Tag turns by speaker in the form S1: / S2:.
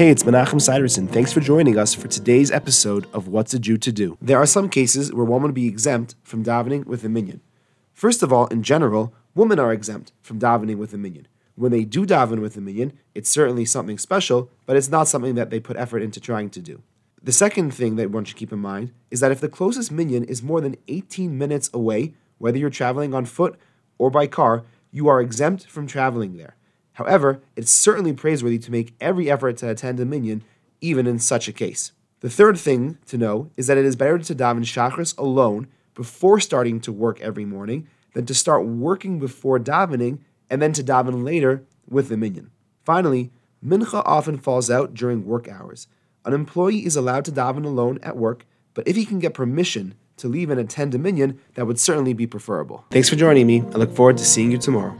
S1: Hey, it's Menachem Siderson. Thanks for joining us for today's episode of What's a Jew to Do. There are some cases where one would be exempt from davening with a minyan. First of all, in general, women are exempt from davening with a minyan. When they do daven with a minyan, it's certainly something special, but it's not something that they put effort into trying to do. The second thing that one should keep in mind is that if the closest minyan is more than 18 minutes away, whether you're traveling on foot or by car, you are exempt from traveling there. However, it's certainly praiseworthy to make every effort to attend a minyan, even in such a case. The third thing to know is that it is better to daven shachris alone before starting to work every morning than to start working before davening and then to daven later with the minyan. Finally, mincha often falls out during work hours. An employee is allowed to daven alone at work, but if he can get permission to leave and attend a minyan, that would certainly be preferable. Thanks for joining me. I look forward to seeing you tomorrow.